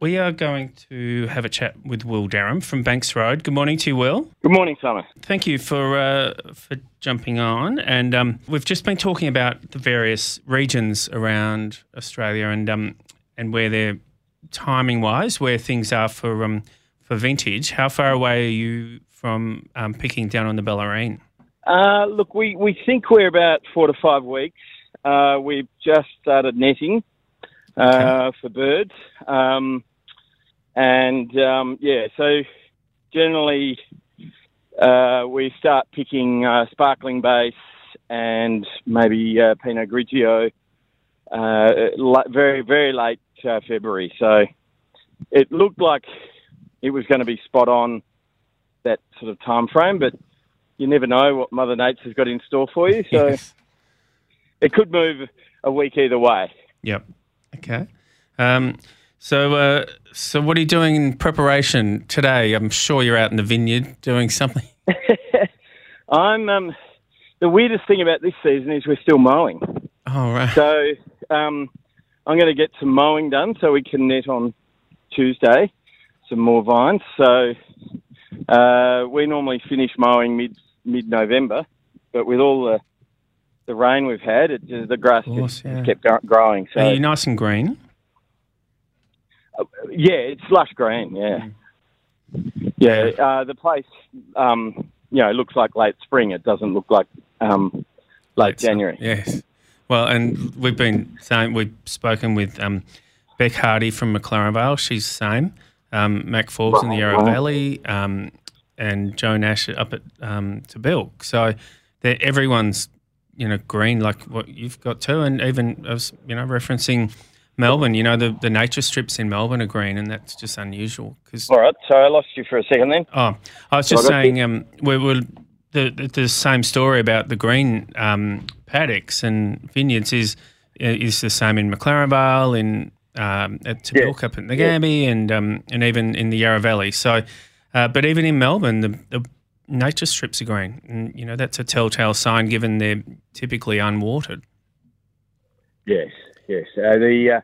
we are going to have a chat with Will Derham from Banks Road. Good morning to you, Will. Good morning, Simon. Thank you for uh, for jumping on. And um, we've just been talking about the various regions around Australia and um, and where they're timing wise, where things are for um, for vintage. How far away are you from um, picking down on the Bellarine? Uh, look, we, we think we're about four to five weeks. Uh, we've just started netting uh, for birds. Um, and um, yeah, so generally uh, we start picking uh, sparkling base and maybe uh, Pinot Grigio very, very late February. So it looked like it was going to be spot on that sort of time frame, but you never know what Mother Nature's got in store for you. So yes. it could move a week either way. Yep. Okay. Um, so, uh, so what are you doing in preparation today? I'm sure you're out in the vineyard doing something. I'm. Um, the weirdest thing about this season is we're still mowing. Oh right. So um, I'm going to get some mowing done so we can net on Tuesday some more vines. So uh, we normally finish mowing mid mid November, but with all the the rain we've had, it, the grass course, just, yeah. kept growing. So are you nice and green? Yeah, it's lush green. Yeah, mm. yeah. Uh, the place, um, you know, it looks like late spring. It doesn't look like um, late, late January. Yes. Well, and we've been saying we've spoken with um, Bec Hardy from McLaren Vale. She's the same. Um, Mac Forbes in the Yarra Valley. Um, and Joe Nash up at um, Tabilk. So everyone's you know green like what you've got too, and even I was you know referencing Melbourne. You know the the nature strips in Melbourne are green, and that's just unusual. Cause, All right, so I lost you for a second then. Oh, I was just saying um, we were the, the, the same story about the green um, paddocks and vineyards is is the same in McLaren Vale, in um, at Tabilk up in the Gambie, yeah. and um, and even in the Yarra Valley. So uh, but even in Melbourne, the, the, nature strips are green. And, you know, that's a telltale sign given they're typically unwatered. Yes, yes. Uh, the, uh,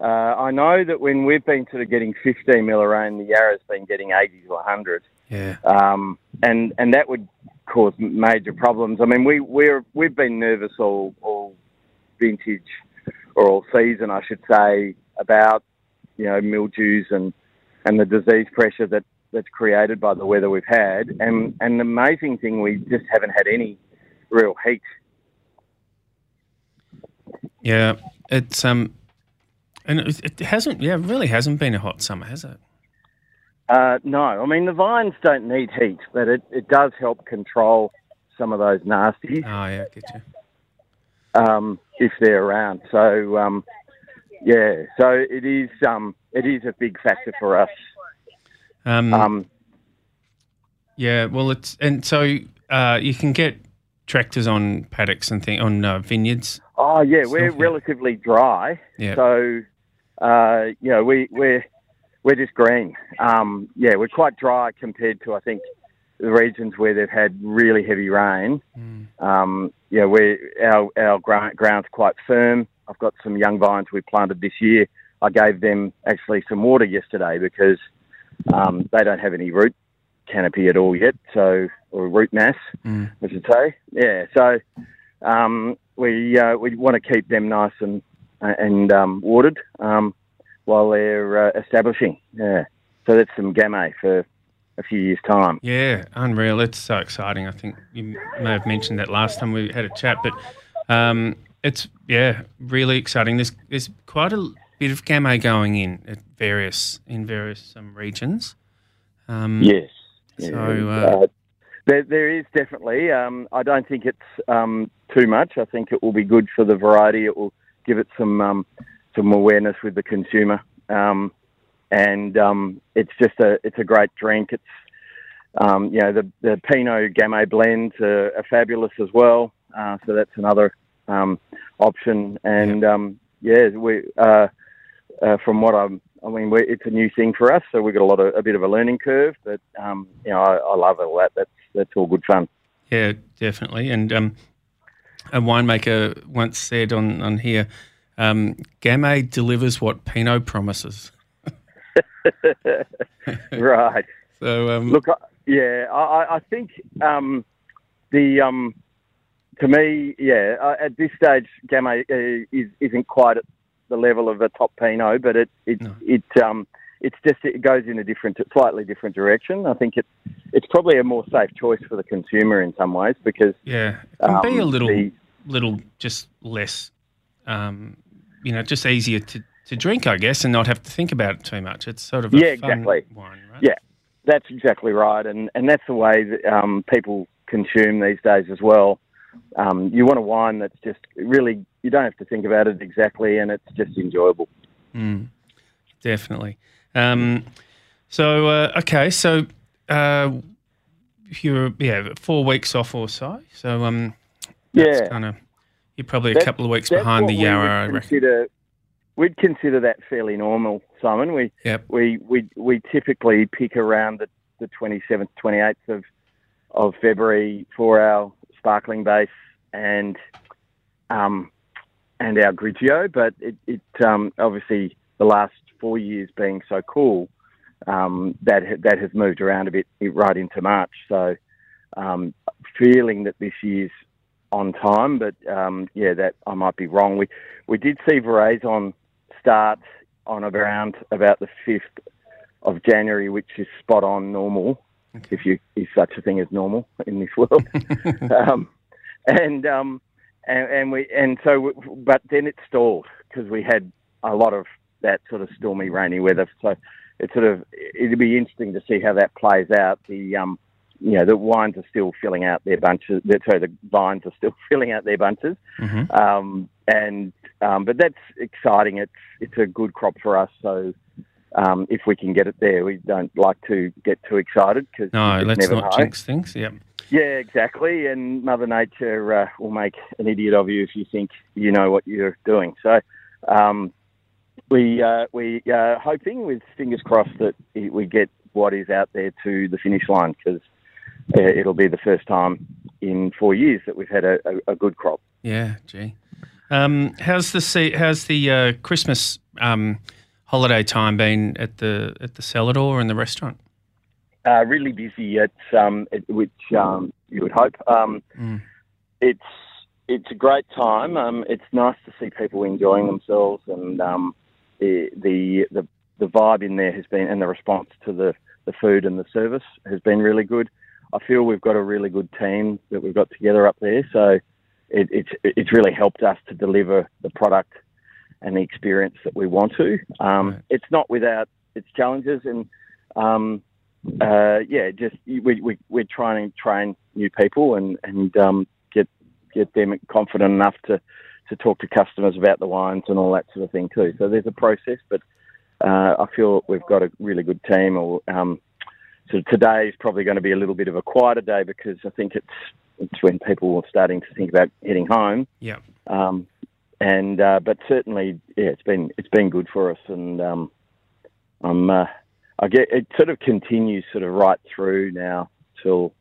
uh, I know that when we've been sort of getting 15 mil rain, the Yarra's been getting 80 to 100. Yeah. Um, and, and that would cause major problems. I mean, we, we're, we've been nervous all, all vintage or all season, I should say, about, you know, mildews and, and the disease pressure that that's created by the weather we've had. And and the amazing thing, we just haven't had any real heat. Yeah, it's um, and it, it hasn't. Yeah, it really hasn't been a hot summer, has it? Uh, no, I mean the vines don't need heat, but it, it does help control some of those nasties. Oh yeah, get you. Um, if they're around, so um, yeah, so it is um, it is a big factor for us um, um, yeah, well, it's and so uh, you can get tractors on paddocks and thing on uh, vineyards. Oh yeah, we're relatively dry. Yeah. So uh, you know we we're we're just green. Um, yeah, we're quite dry compared to I think the regions where they've had really heavy rain. Mm. Um, yeah, we our our ground's quite firm. I've got some young vines we planted this year. I gave them actually some water yesterday because um, they don't have any root canopy at all yet, so or root mass, mm. I should say. Yeah, so um, we uh, we want to keep them nice and and um, watered um, while they're uh, establishing. Yeah, so that's some gamay for a few years' time. Yeah, unreal. It's so exciting. I think you may have mentioned that last time we had a chat, but um, it's yeah, really exciting. There's there's quite a bit of gamay going in at various in various um, regions. Um, yes. So uh, uh, there, there is definitely. Um, I don't think it's um, too much. I think it will be good for the variety. It will give it some um, some awareness with the consumer, um, and it's just a it's a great drink. It's you know the the Pinot Gamay blends are, are fabulous as well. Uh, so that's another option, and yeah, we. Uh, uh, from what I'm, I mean, it's a new thing for us, so we've got a lot of a bit of a learning curve. But um, you know, I, I, love all that. That's that's all good fun. Yeah, definitely. And um, a winemaker once said on on here, um, Gamay delivers what Pinot promises. right. So um, Look, I- yeah, I, I think um, the um, to me, yeah, uh, at this stage, Gamay uh, is, isn't quite at the level of a top Pinot, but it it No. it um, it's just it goes in a different, slightly different direction. I think it it's probably a more safe choice for the consumer in some ways because yeah, it can be a um, little, the- little just less, um, you know, just easier to, to drink, I guess, and not have to think about it too much. It's sort of a Yeah, fun exactly. wine, right? Yeah. That's exactly right, and and that's the way that um, people consume these days as well. Um, you want a wine that's just really you don't have to think about it exactly, and it's just enjoyable. Mm, definitely. Um, so uh, okay, so uh, you're yeah four weeks off or so. So um, Yeah. kind of you're probably a That- couple of weeks behind the we Yarra, I reckon. We'd consider that fairly normal, Simon. We Yep. we we we typically pick around the the twenty seventh, twenty eighth of of February for our sparkling base and um and our Grigio, but it, it um, obviously the last four years being so cool, um, that that has moved around a bit right into March. So um, feeling that this year's on time, but um, yeah, that I might be wrong. We we did see veraison start on around about the fifth of January, which is spot on normal, if you is such a thing as normal in this world. um, and um, and, and we and so, w- but then it stalled because we had a lot of that sort of stormy, rainy weather. So it sort of it'd be interesting to see how that plays out. The um, you know, the wines are still filling out their bunches. Sorry, the vines are still filling out their bunches. Mhm. Um, and um, but that's exciting. It's it's a good crop for us. So um, if we can get it there, we don't like to get too excited because No, let's never not know. jinx things. Yep. Yeah, exactly. And Mother Nature uh, will make an idiot of you if you think you know what you're doing. So um, we uh, we are hoping, with fingers crossed, that we get what is out there to the finish line because uh, it'll be the first time in four years that we've had a, a, a good crop. Yeah, gee. Um, how's the how's the uh, Christmas um, holiday time been at the at the cellar door and the restaurant? Uh, really busy at um, at, which um, you would hope. Um, Mm. It's it's a great time. Um, it's nice to see people enjoying themselves, and um, the, the the vibe in there has been, and the response to the the food and the service has been really good. I feel we've got a really good team that we've got together up there, so it, it's it's really helped us to deliver the product and the experience that we want to. Um, Right. It's not without its challenges, and um, uh, yeah, just we, we we're trying to train new people and and um, get get them confident enough to to talk to customers about the wines and all that sort of thing too. So there's a process, but uh, I feel we've got a really good team. Or um, so today is probably going to be a little bit of a quieter day because I think it's it's when people are starting to think about heading home. Yeah. Um, and uh, but certainly, yeah, it's been it's been good for us, and um, I'm uh, I get it sort of continues sort of right through now till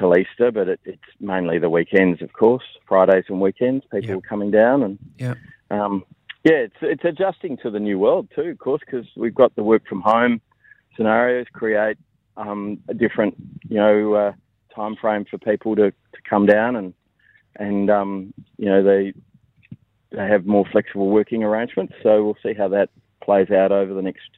till Easter, but it, it's mainly the weekends, of course, Fridays and weekends. People Yep. are coming down, and Yep. um, yeah, it's it's adjusting to the new world too, of course, because we've got the work from home scenarios create um, a different you know uh, time frame for people to, to come down and and um, you know they they have more flexible working arrangements. So we'll see how that plays out over the next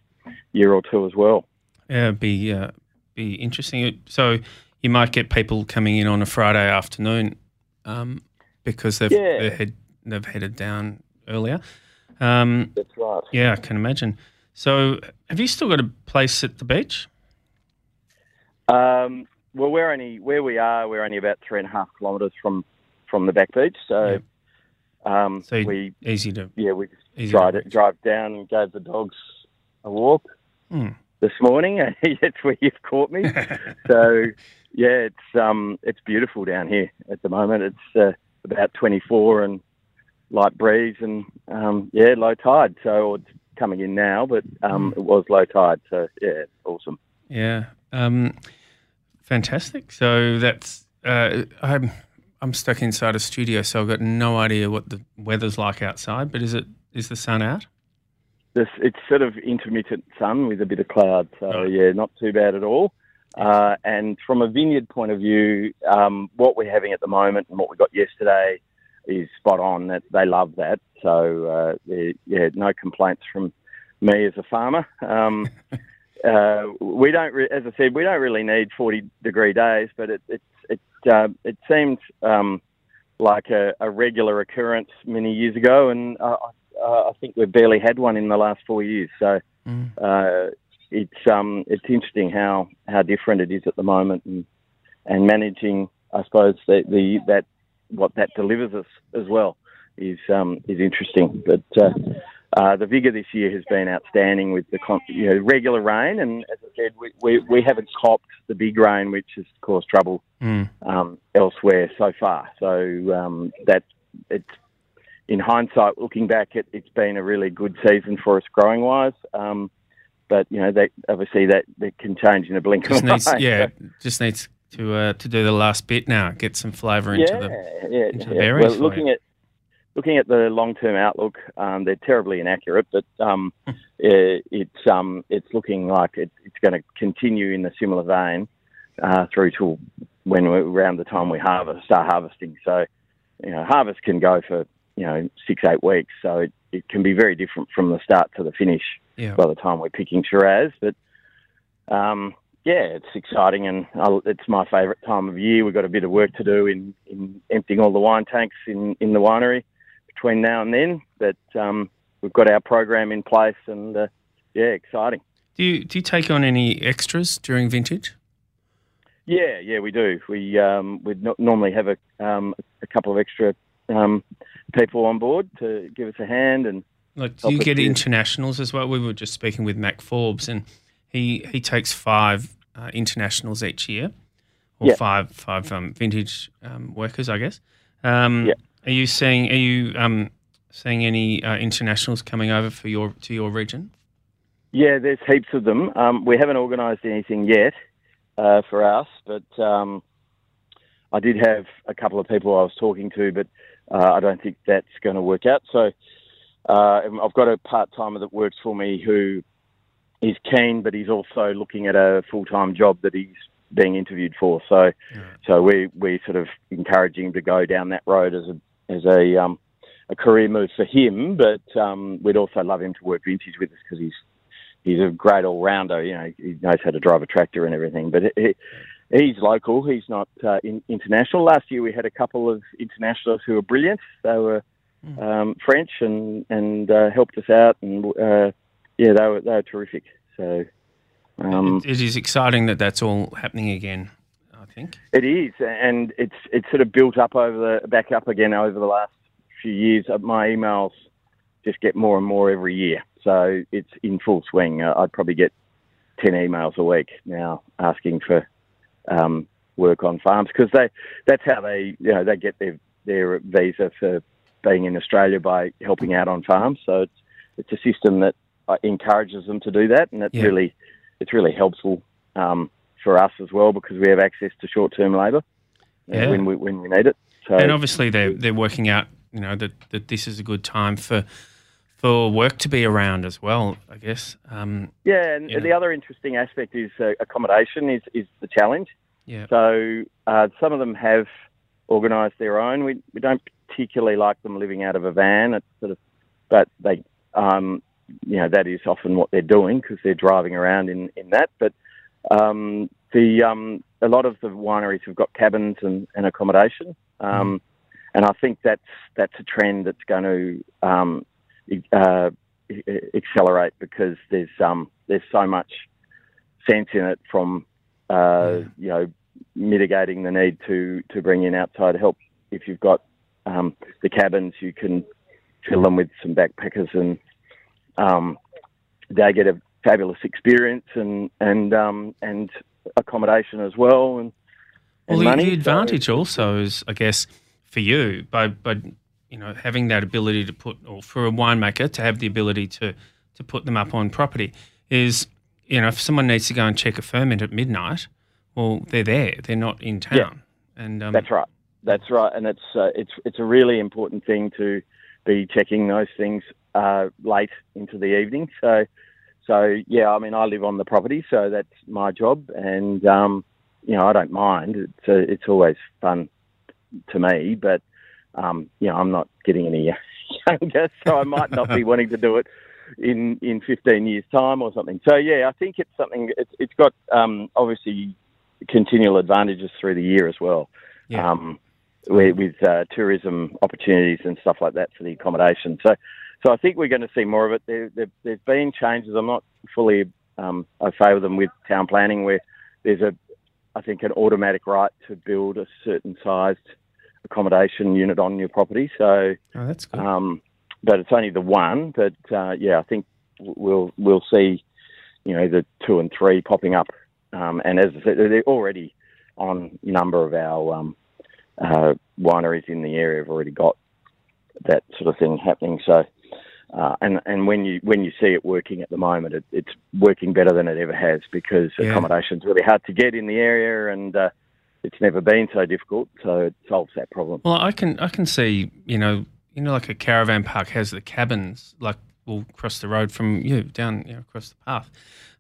year or two as well. Yeah, it'd be uh, be interesting. So you might get people coming in on a Friday afternoon um, because they've Yeah. they're head, they've headed down earlier. Um, That's right. yeah, I can imagine. So have you still got a place at the beach? Um, well, we're only where we are. We're only about three and a half kilometres from from the back beach. So, um, So we Easy to yeah we just drive drive down and gave the dogs a walk Hmm. This morning. That's where you've caught me. so yeah, it's um it's beautiful down here at the moment. It's uh, about 24 and light breeze and um yeah low tide. So it's coming in now, but um it was low tide. So yeah, it's awesome. Yeah. Um, fantastic. So that's uh, I'm I'm stuck inside a studio, so I've got no idea what the weather's like outside. But is it is the sun out? This it's sort of intermittent sun with a bit of cloud. So yeah, not too bad at all. Uh, and from a vineyard point of view, um, what we're having at the moment and what we got yesterday is spot on. That they love that. So uh, yeah, no complaints from me as a farmer. Um, uh, we don't, re- as I said, we don't really need forty degree days, but it it it, uh, it seemed um, like a, a, regular occurrence many years ago, and uh, I think we've barely had one in the last four years. So. Mm it's um, it's interesting how, how different it is at the moment, and and managing, I suppose, the, the that what that delivers us as well is um, is interesting. But uh, uh, the vigor this year has been outstanding with the you know, regular rain, and as I said, we, we, we haven't copped the big rain, which has caused trouble mm. um, elsewhere so far. So um, that it's in hindsight, looking back, it, has been a really good season for us growing wise. Um, but you know that obviously that, that can change in a blink just of needs, an eye. Yeah, just needs to uh, to do the last bit now, get some flavour into yeah, the yeah, into yeah. the berries. Well, looking you. at looking at the long term outlook, um, they're terribly inaccurate, but um, it, it's um, it's looking like it, it's going to continue in a similar vein uh, through to when we're around the time we harvest, start harvesting. So, you know, harvest can go for you know six eight weeks, so it, it can be very different from the start to the finish yeah. by the time we're picking Shiraz. But um, yeah, it's exciting and I'll, it's my favourite time of year. We've got a bit of work to do in, in emptying all the wine tanks in, in the winery between now and then. But um, we've got our program in place and uh, yeah, exciting. Do you do you take on any extras during vintage? Yeah, yeah, we do. We um, we normally have a um, a couple of extra um, people on board to give us a hand and like, do you get internationals as well? We were just speaking with Mac Forbes, and he he takes five uh, internationals each year, or yeah. five five um, vintage um, workers, I guess. Um, yeah. Are you seeing Are you um, seeing any uh, internationals coming over for your to your region? Yeah, there's heaps of them. Um, we haven't organised anything yet uh, for us, but um, I did have a couple of people I was talking to, but uh, I don't think that's going to work out. So uh, I've got a part timer that works for me who is keen, but he's also looking at a full time job that he's being interviewed for. So, yeah. so we we sort of encouraging him to go down that road as a as a um, a career move for him. But um, we'd also love him to work vintage with us because he's he's a great all rounder. You know, he knows how to drive a tractor and everything. But he's local. He's not uh, in, international. Last year we had a couple of internationals who were brilliant. They were Hmm. um, French and and uh, helped us out, and uh, yeah, they were they were terrific. So um, it, it is exciting that that's all happening again. I think it is, and it's it's sort of built up over the back up again over the last few years. Uh, my emails just get more and more every year, so it's in full swing. Uh, I'd probably get ten emails a week now asking for um, work on farms because they that's how they you know they get their their visa for being in Australia by helping out on farms. So it's it's a system that uh, encourages them to do that, and it's yeah. really it's really helpful um, for us as well because we have access to short term labour yeah. when we when we need it. So, and obviously they're they're working out you know that that this is a good time for for work to be around as well, I guess. Um, yeah, and the other interesting aspect is uh, accommodation is, is the challenge. Yeah. So uh, some of them have organised their own. We, we don't particularly like them living out of a van. It's sort of, but they, um, you know, that is often what they're doing because they're driving around in, in that. But um, the um, a lot of the wineries have got cabins and, and accommodation, um, mm. and I think that's that's a trend that's going to um, uh, accelerate because there's um, there's so much sense in it from uh, yeah. you know mitigating the need to to bring in outside help if you've got um, the cabins, you can fill them with some backpackers, and um, they get a fabulous experience and and um, and accommodation as well. And, and well, the, the advantage so, also is, I guess, for you by by you know having that ability to put, or for a winemaker to have the ability to to put them up on property is, you know, if someone needs to go and check a ferment at midnight, well, they're there. They're not in town. Yeah, and um, that's right. That's right, and it's uh, it's it's a really important thing to be checking those things uh, late into the evening. So, so yeah, I mean, I live on the property, so that's my job, and um, you know, I don't mind. It's a, it's always fun to me, but um, you know, I'm not getting any younger, so I might not be wanting to do it in in 15 years' time or something. So yeah, I think it's something. It's, it's got um, obviously continual advantages through the year as well. Yeah. Um, with, with uh, tourism opportunities and stuff like that for the accommodation. So, so I think we're going to see more of it. There, there, has been changes. I'm not fully um, I favour them with town planning, where there's a, I think, an automatic right to build a certain sized accommodation unit on your property. So, oh, that's good. Um, but it's only the one. But uh, yeah, I think we'll we'll see, you know, the two and three popping up. Um, and as I said, they're already on a number of our um, uh, wineries in the area have already got that sort of thing happening. So, uh, and and when you when you see it working at the moment, it, it's working better than it ever has because yeah. accommodation's really hard to get in the area, and uh, it's never been so difficult. So it solves that problem. Well, I can I can see you know you know like a caravan park has the cabins like will cross the road from you down you know across the path.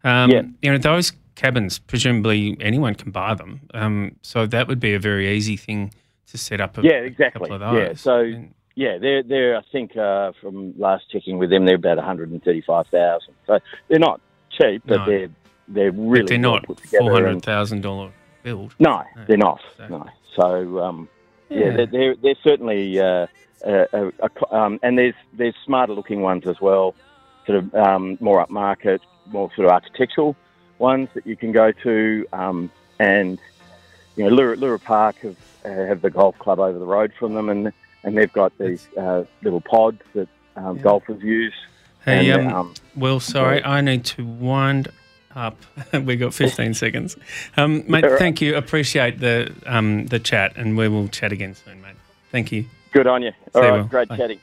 Um, yeah. You know those cabins, presumably anyone can buy them. Um, so that would be a very easy thing to set up. A, yeah, exactly. Yeah. So and, yeah, they're they're I think uh, from last checking with them, they're about one hundred and thirty five thousand. So they're not cheap, but no. they're they're really but they're not four hundred thousand dollar build. No, no, they're not. So. No. So um, yeah. yeah, they're they're, they're certainly. Uh, a, a, um, and there's there's smarter looking ones as well, sort of um, more upmarket, more sort of architectural ones that you can go to. Um, and you know, Leura, Leura Park have uh, have the golf club over the road from them, and and they've got these uh, little pods that um, yeah. golfers use. Hey, and, um, um, Will, sorry, I need to wind up. we got 15 seconds, um, mate. Right. Thank you. Appreciate the um, the chat, and we will chat again soon, mate. Thank you. Good on you. All right, great Bye. chatting.